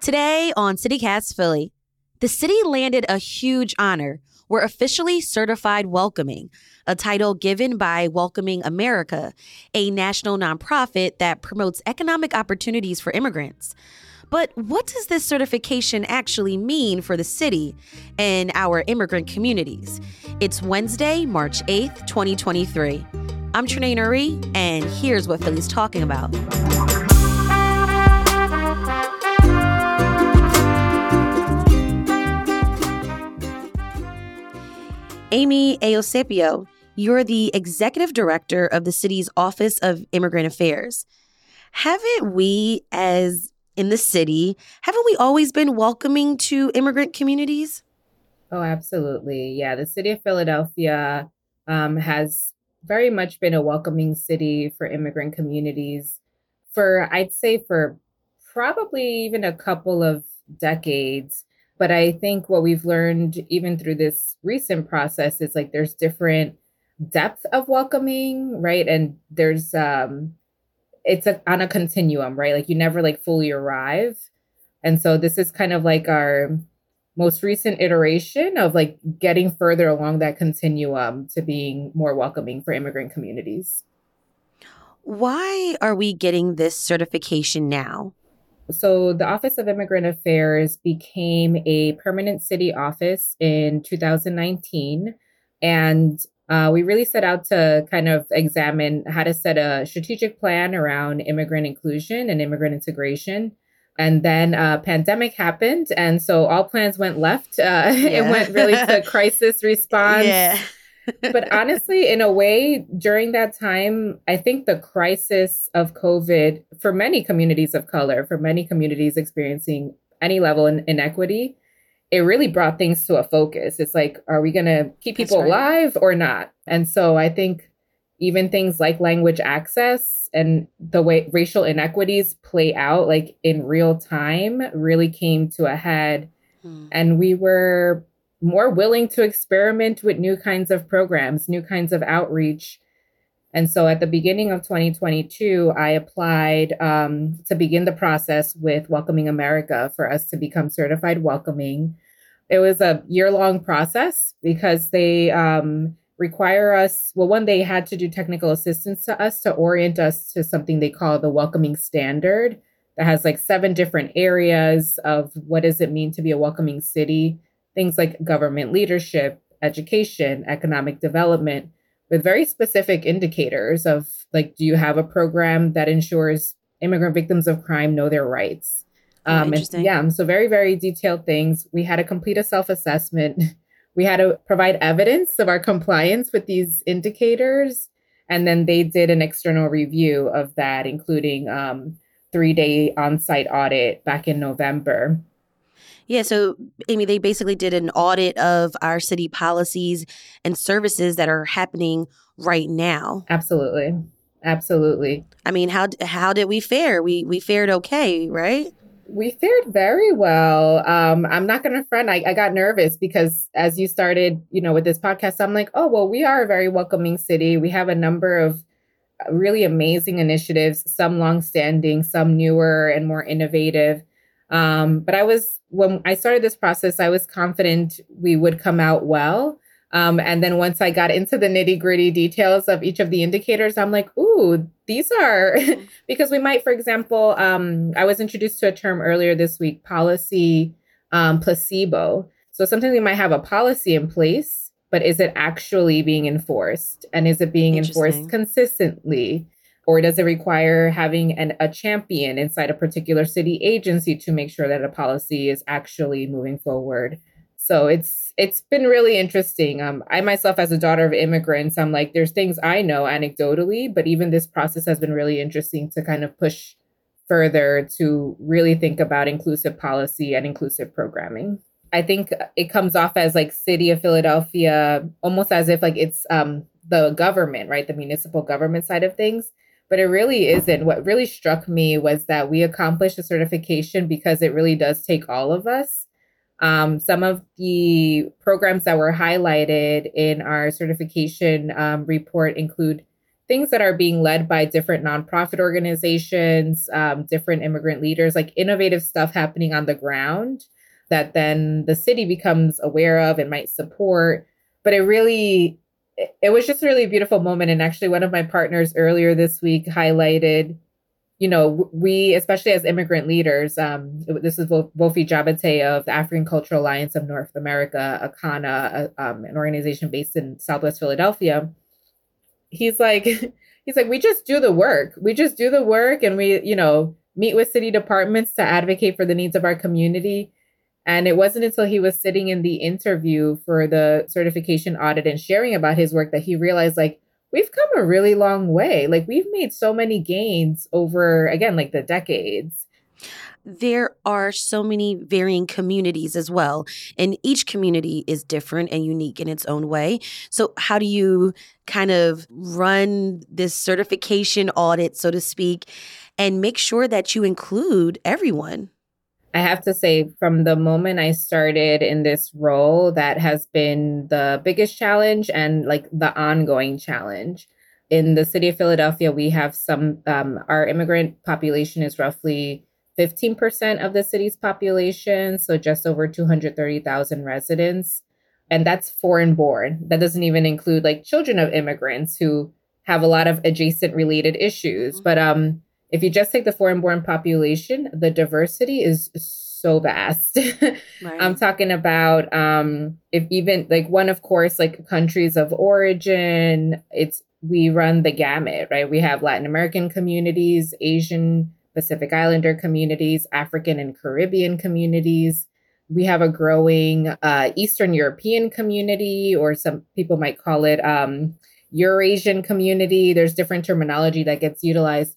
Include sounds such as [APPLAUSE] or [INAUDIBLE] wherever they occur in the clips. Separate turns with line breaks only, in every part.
Today on CityCast Philly, the city landed a huge honor. We're officially certified welcoming, a title given by Welcoming America, a national nonprofit that promotes economic opportunities for immigrants. But what does this certification actually mean for the city and our immigrant communities? It's Wednesday, March 8th, 2023. I'm Trenae Nuri, and here's what Philly's talking about. Amy Eusebio, you're the executive director of the city's Office of Immigrant Affairs. Haven't we, as in the city, haven't we always been welcoming to immigrant communities?
Oh, absolutely. Yeah, the city of Philadelphia um, has very much been a welcoming city for immigrant communities for, I'd say, for probably even a couple of decades. But I think what we've learned, even through this recent process, is like there's different depth of welcoming, right? And there's um it's a, on a continuum, right? Like you never like fully arrive. And so this is kind of like our most recent iteration of like getting further along that continuum to being more welcoming for immigrant communities.
Why are we getting this certification now?
So, the Office of Immigrant Affairs became a permanent city office in 2019. And uh, we really set out to kind of examine how to set a strategic plan around immigrant inclusion and immigrant integration. And then a uh, pandemic happened. And so all plans went left. Uh, yeah. [LAUGHS] it went really to crisis [LAUGHS] response. Yeah but honestly, in a way, during that time, I think the crisis of COVID for many communities of color, for many communities experiencing any level in inequity, it really brought things to a focus. It's like, are we going to keep people right. alive or not? And so I think even things like language access and the way racial inequities play out, like in real time, really came to a head. Hmm. And we were more willing to experiment with new kinds of programs, new kinds of outreach. And so at the beginning of 2022, I applied um, to begin the process with Welcoming America for us to become certified welcoming. It was a year long process because they um, require us, well, one, they had to do technical assistance to us to orient us to something they call the welcoming standard that has like seven different areas of what does it mean to be a welcoming city things like government leadership, education, economic development, with very specific indicators of like, do you have a program that ensures immigrant victims of crime know their rights?
Oh, um, and,
yeah, so very, very detailed things. We had to complete a self assessment. [LAUGHS] We had to provide evidence of our compliance with these indicators. And then they did an external review of that, including um, three day on site audit back in November.
Yeah, so Amy, they basically did an audit of our city policies and services that are happening right now.
Absolutely. Absolutely.
I mean, how how did we fare? We we fared okay, right?
We fared very well. Um, I'm not going to front. I, I got nervous because as you started, you know, with this podcast, I'm like, oh well, we are a very welcoming city. We have a number of really amazing initiatives, some longstanding, some newer and more innovative. Um, but I was when I started this process, I was confident we would come out well. Um, and then once I got into the nitty gritty details of each of the indicators, I'm like, ooh, these are [LAUGHS] because we might, for example, um, I was introduced to a term earlier this week, policy um, placebo. So sometimes we might have a policy in place, but is it actually being enforced? And is it being enforced consistently? Or does it require having an, a champion inside a particular city agency to make sure that a policy is actually moving forward? So it's it's been really interesting. Um, I myself, as a daughter of immigrants, I'm like, there's things I know anecdotally, but even this process has been really interesting to kind of push further to really think about inclusive policy and inclusive programming. I think it comes off as like city of Philadelphia, almost as if like it's um, the government, right? The municipal government side of things but it really isn't. What really struck me was that we accomplished the certification because it really does take all of us. Um, some of the programs that were highlighted in our certification um, report include things that are being led by different nonprofit organizations, um, different immigrant leaders, like innovative stuff happening on the ground that then the city becomes aware of and might support. But it really, it was just a really beautiful moment. And actually, one of my partners earlier this week highlighted, you know, we, especially as immigrant leaders, um, this is Voffee Jabateh of the African Cultural Alliance of North America, ACANA, um, an organization based in Southwest Philadelphia he's like [LAUGHS] he's like we just do the work we just do the work and we you know meet with city departments to advocate for the needs of our community and it wasn't until he was sitting in the interview for the certification audit and sharing about his work that he realized like we've come a really long way like we've made so many gains over again like the decades
there are so many varying communities as well. And each community is different and unique in its own way. So, how do you kind of run this certification audit, so to speak, and make sure that you include everyone?
I have to say, from the moment I started in this role, that has been the biggest challenge and like the ongoing challenge. In the city of Philadelphia, we have some, um, our immigrant population is roughly 15% of the city's population, so just over 230,000 residents. And that's foreign born. That doesn't even include like children of immigrants who have a lot of adjacent related issues. Mm-hmm. But um, if you just take the foreign born population, the diversity is so vast. [LAUGHS] right. I'm talking about um, if even like one, of course, like countries of origin, it's we run the gamut, right? We have Latin American communities, Asian Pacific Islander communities, African and Caribbean communities. We have a growing uh, Eastern European community, or some people might call it um, Eurasian community. There's different terminology that gets utilized,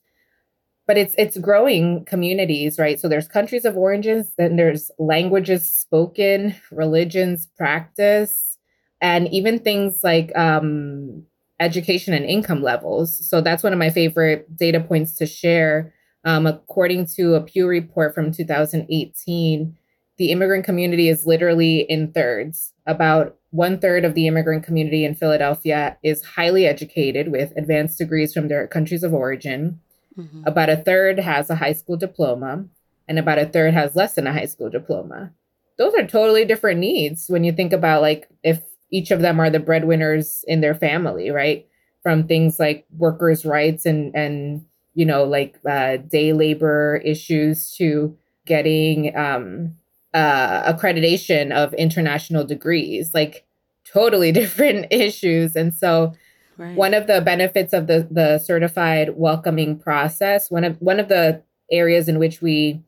but it's it's growing communities, right? So there's countries of origins, then there's languages spoken, religions practice, and even things like um, education and income levels. So that's one of my favorite data points to share um, according to a Pew report from 2018, the immigrant community is literally in thirds. About one third of the immigrant community in Philadelphia is highly educated with advanced degrees from their countries of origin. Mm-hmm. About a third has a high school diploma, and about a third has less than a high school diploma. Those are totally different needs when you think about like if each of them are the breadwinners in their family, right? From things like workers' rights and and you know, like uh, day labor issues to getting um, uh, accreditation of international degrees, like totally [LAUGHS] different issues. And so, right. one of the benefits of the the certified welcoming process, one of one of the areas in which we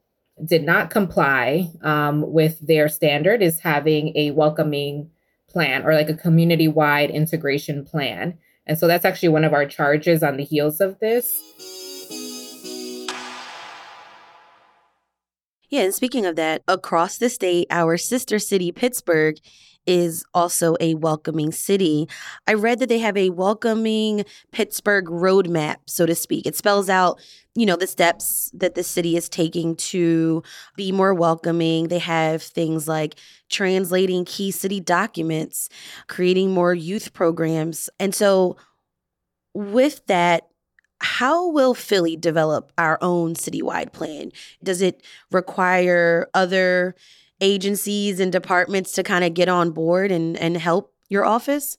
did not comply um, with their standard is having a welcoming plan or like a community wide integration plan. And so that's actually one of our charges on the heels of this.
Yeah, and speaking of that, across the state, our sister city, Pittsburgh, is also a welcoming city. I read that they have a welcoming Pittsburgh roadmap, so to speak. It spells out, you know, the steps that the city is taking to be more welcoming. They have things like translating key city documents, creating more youth programs. And so with that, how will Philly develop our own citywide plan? Does it require other agencies and departments to kind of get on board and, and help your office?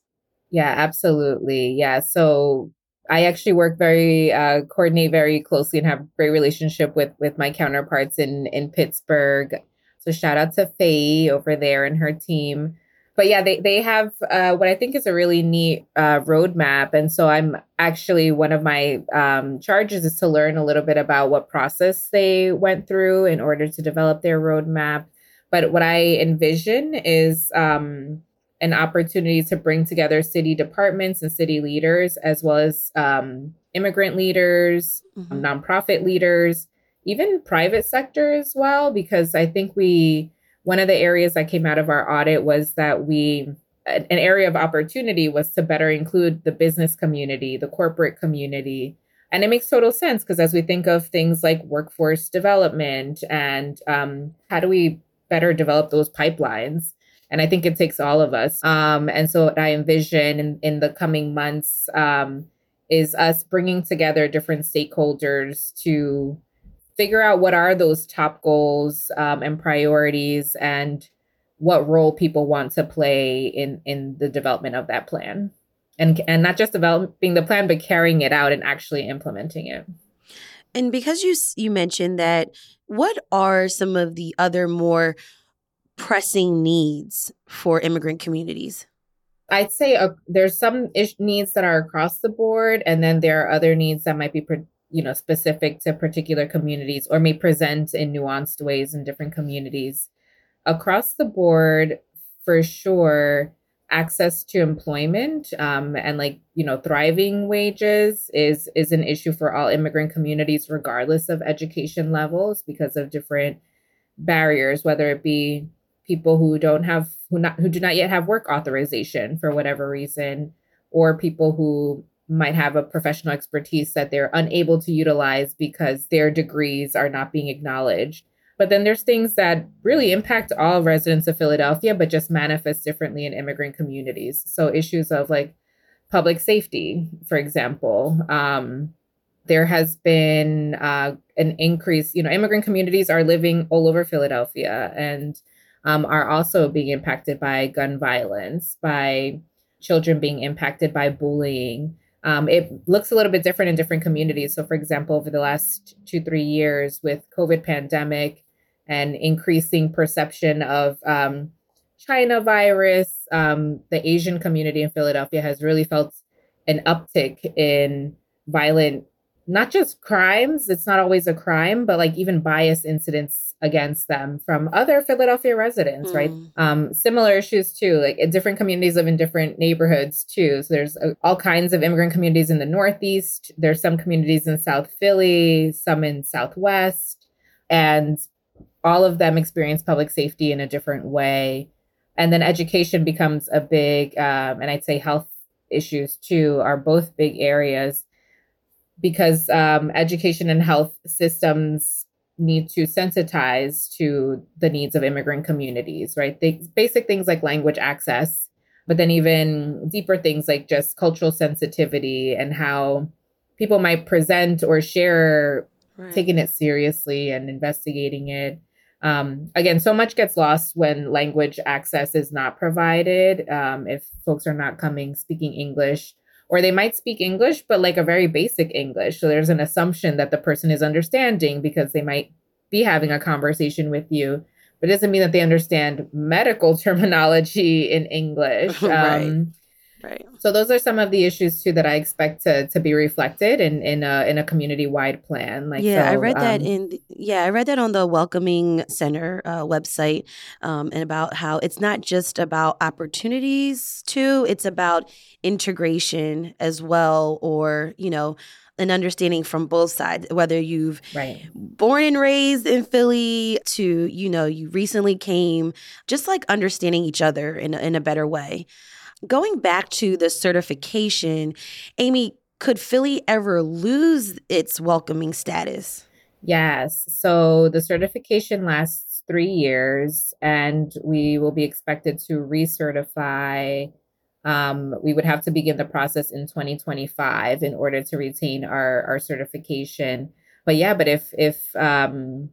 Yeah, absolutely. Yeah. So I actually work very uh, coordinate very closely and have great relationship with with my counterparts in in Pittsburgh. So shout out to Faye over there and her team but yeah, they they have uh, what I think is a really neat uh, roadmap, and so I'm actually one of my um, charges is to learn a little bit about what process they went through in order to develop their roadmap. But what I envision is um, an opportunity to bring together city departments and city leaders, as well as um, immigrant leaders, mm-hmm. nonprofit leaders, even private sector as well, because I think we one of the areas that came out of our audit was that we an area of opportunity was to better include the business community, the corporate community. And it makes total sense because as we think of things like workforce development and um, how do we better develop those pipelines? And I think it takes all of us. Um, and so what I envision in, in the coming months um, is us bringing together different stakeholders to figure out what are those top goals um, and priorities and what role people want to play in in the development of that plan and and not just developing the plan but carrying it out and actually implementing it
and because you you mentioned that what are some of the other more pressing needs for immigrant communities?
I'd say uh, there's some ish- needs that are across the board and then there are other needs that might be pre- you know specific to particular communities or may present in nuanced ways in different communities. Across the board for sure access to employment um, and like you know thriving wages is is an issue for all immigrant communities regardless of education levels because of different barriers whether it be people who don't have who not who do not yet have work authorization for whatever reason or people who might have a professional expertise that they're unable to utilize because their degrees are not being acknowledged but then there's things that really impact all residents of Philadelphia, but just manifest differently in immigrant communities. So issues of like public safety, for example. Um, there has been uh, an increase, you know, immigrant communities are living all over Philadelphia and um, are also being impacted by gun violence, by children being impacted by bullying. Um, it looks a little bit different in different communities. So, for example, over the last two, three years with COVID pandemic, and increasing perception of um, China virus. Um, the Asian community in Philadelphia has really felt an uptick in violent, not just crimes, it's not always a crime, but like even bias incidents against them from other Philadelphia residents, mm. right? Um, similar issues too, like different communities live in different neighborhoods too. So there's uh, all kinds of immigrant communities in the Northeast. There's some communities in South Philly, some in Southwest. And all of them experience public safety in a different way. And then education becomes a big, um, and I'd say health issues too are both big areas because um, education and health systems need to sensitize to the needs of immigrant communities, right? Basic things like language access, but then even deeper things like just cultural sensitivity and how people might present or share right. taking it seriously and investigating it um, again, so much gets lost when language access is not provided. Um, if folks are not coming speaking English, or they might speak English, but like a very basic English. So there's an assumption that the person is understanding because they might be having a conversation with you, but it doesn't mean that they understand medical [LAUGHS] terminology in English. [LAUGHS]
right. Um, Right.
So those are some of the issues too that I expect to to be reflected in in a in a community wide plan.
Like yeah, so, I read um, that in the, yeah I read that on the Welcoming Center uh, website, um, and about how it's not just about opportunities too; it's about integration as well, or you know an understanding from both sides whether you've
right.
born and raised in philly to you know you recently came just like understanding each other in, in a better way Going back to the certification, Amy, could Philly ever lose its welcoming status?
Yes. So the certification lasts three years, and we will be expected to recertify. Um, we would have to begin the process in 2025 in order to retain our, our certification. But yeah, but if if um,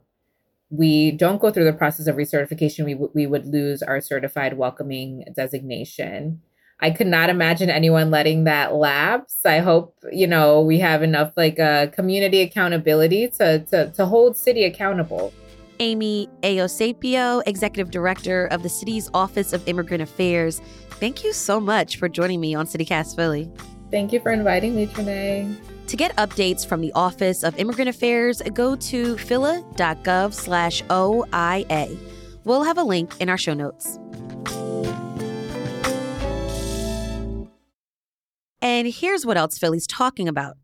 we don't go through the process of recertification, we w- we would lose our certified welcoming designation. I could not imagine anyone letting that lapse. I hope, you know, we have enough like uh, community accountability to, to, to hold city accountable.
Amy Eusebio, Executive Director of the city's Office of Immigrant Affairs. Thank you so much for joining me on CityCast Philly.
Thank you for inviting me, Trenae.
To get updates from the Office of Immigrant Affairs, go to phila.gov slash OIA. We'll have a link in our show notes. And here's what else Philly's talking about.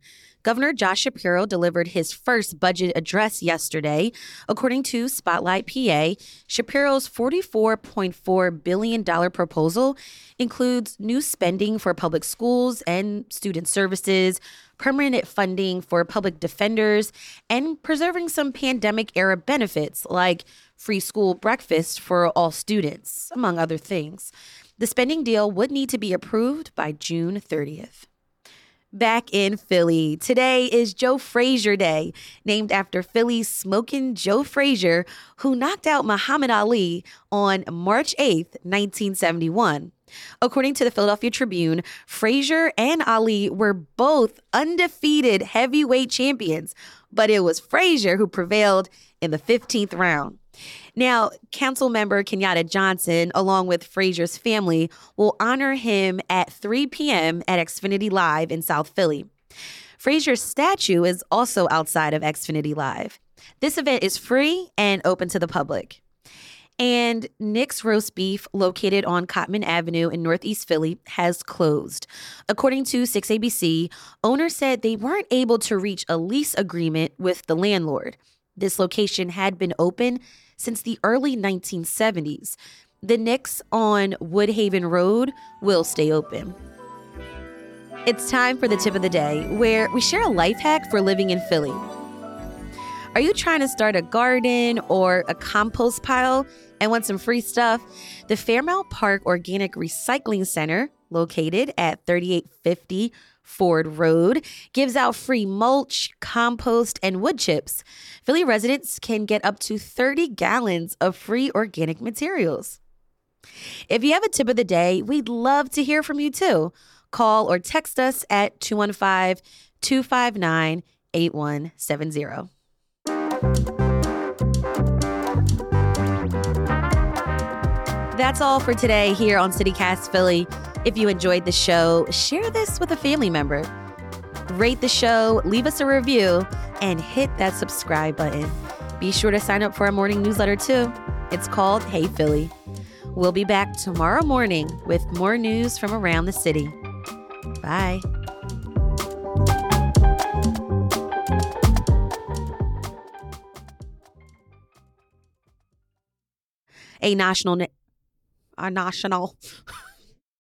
Governor Josh Shapiro delivered his first budget address yesterday. According to Spotlight PA, Shapiro's $44.4 billion proposal includes new spending for public schools and student services, permanent funding for public defenders, and preserving some pandemic era benefits like free school breakfast for all students, among other things. The spending deal would need to be approved by June 30th. back in Philly. Today is Joe Frazier Day, named after Philly's smoking Joe Frazier, who knocked out Muhammad Ali on March 8th, 1971. According to the Philadelphia Tribune, Frazier and Ali were both undefeated heavyweight champions, but it was Frazier who prevailed in the 15th round. Now, council member Kenyatta Johnson, along with Frazier's family, will honor him at 3 p.m. at Xfinity Live in South Philly. Frazier's statue is also outside of Xfinity Live. This event is free and open to the public. And Nick's Roast Beef, located on Cottman Avenue in Northeast Philly, has closed. According to 6ABC, owners said they weren't able to reach a lease agreement with the landlord. This location had been open since the early 1970s. The Nick's on Woodhaven Road will stay open. It's time for the tip of the day, where we share a life hack for living in Philly. Are you trying to start a garden or a compost pile and want some free stuff? The Fairmount Park Organic Recycling Center, located at 3850 Ford Road, gives out free mulch, compost, and wood chips. Philly residents can get up to 30 gallons of free organic materials. If you have a tip of the day, we'd love to hear from you too. Call or text us at 215 259 8170. That's all for today here on CityCast Philly. If you enjoyed the show, share this with a family member. Rate the show, leave us a review, and hit that subscribe button. Be sure to sign up for our morning newsletter too. It's called Hey Philly. We'll be back tomorrow morning with more news from around the city. Bye. A national, a national. [LAUGHS]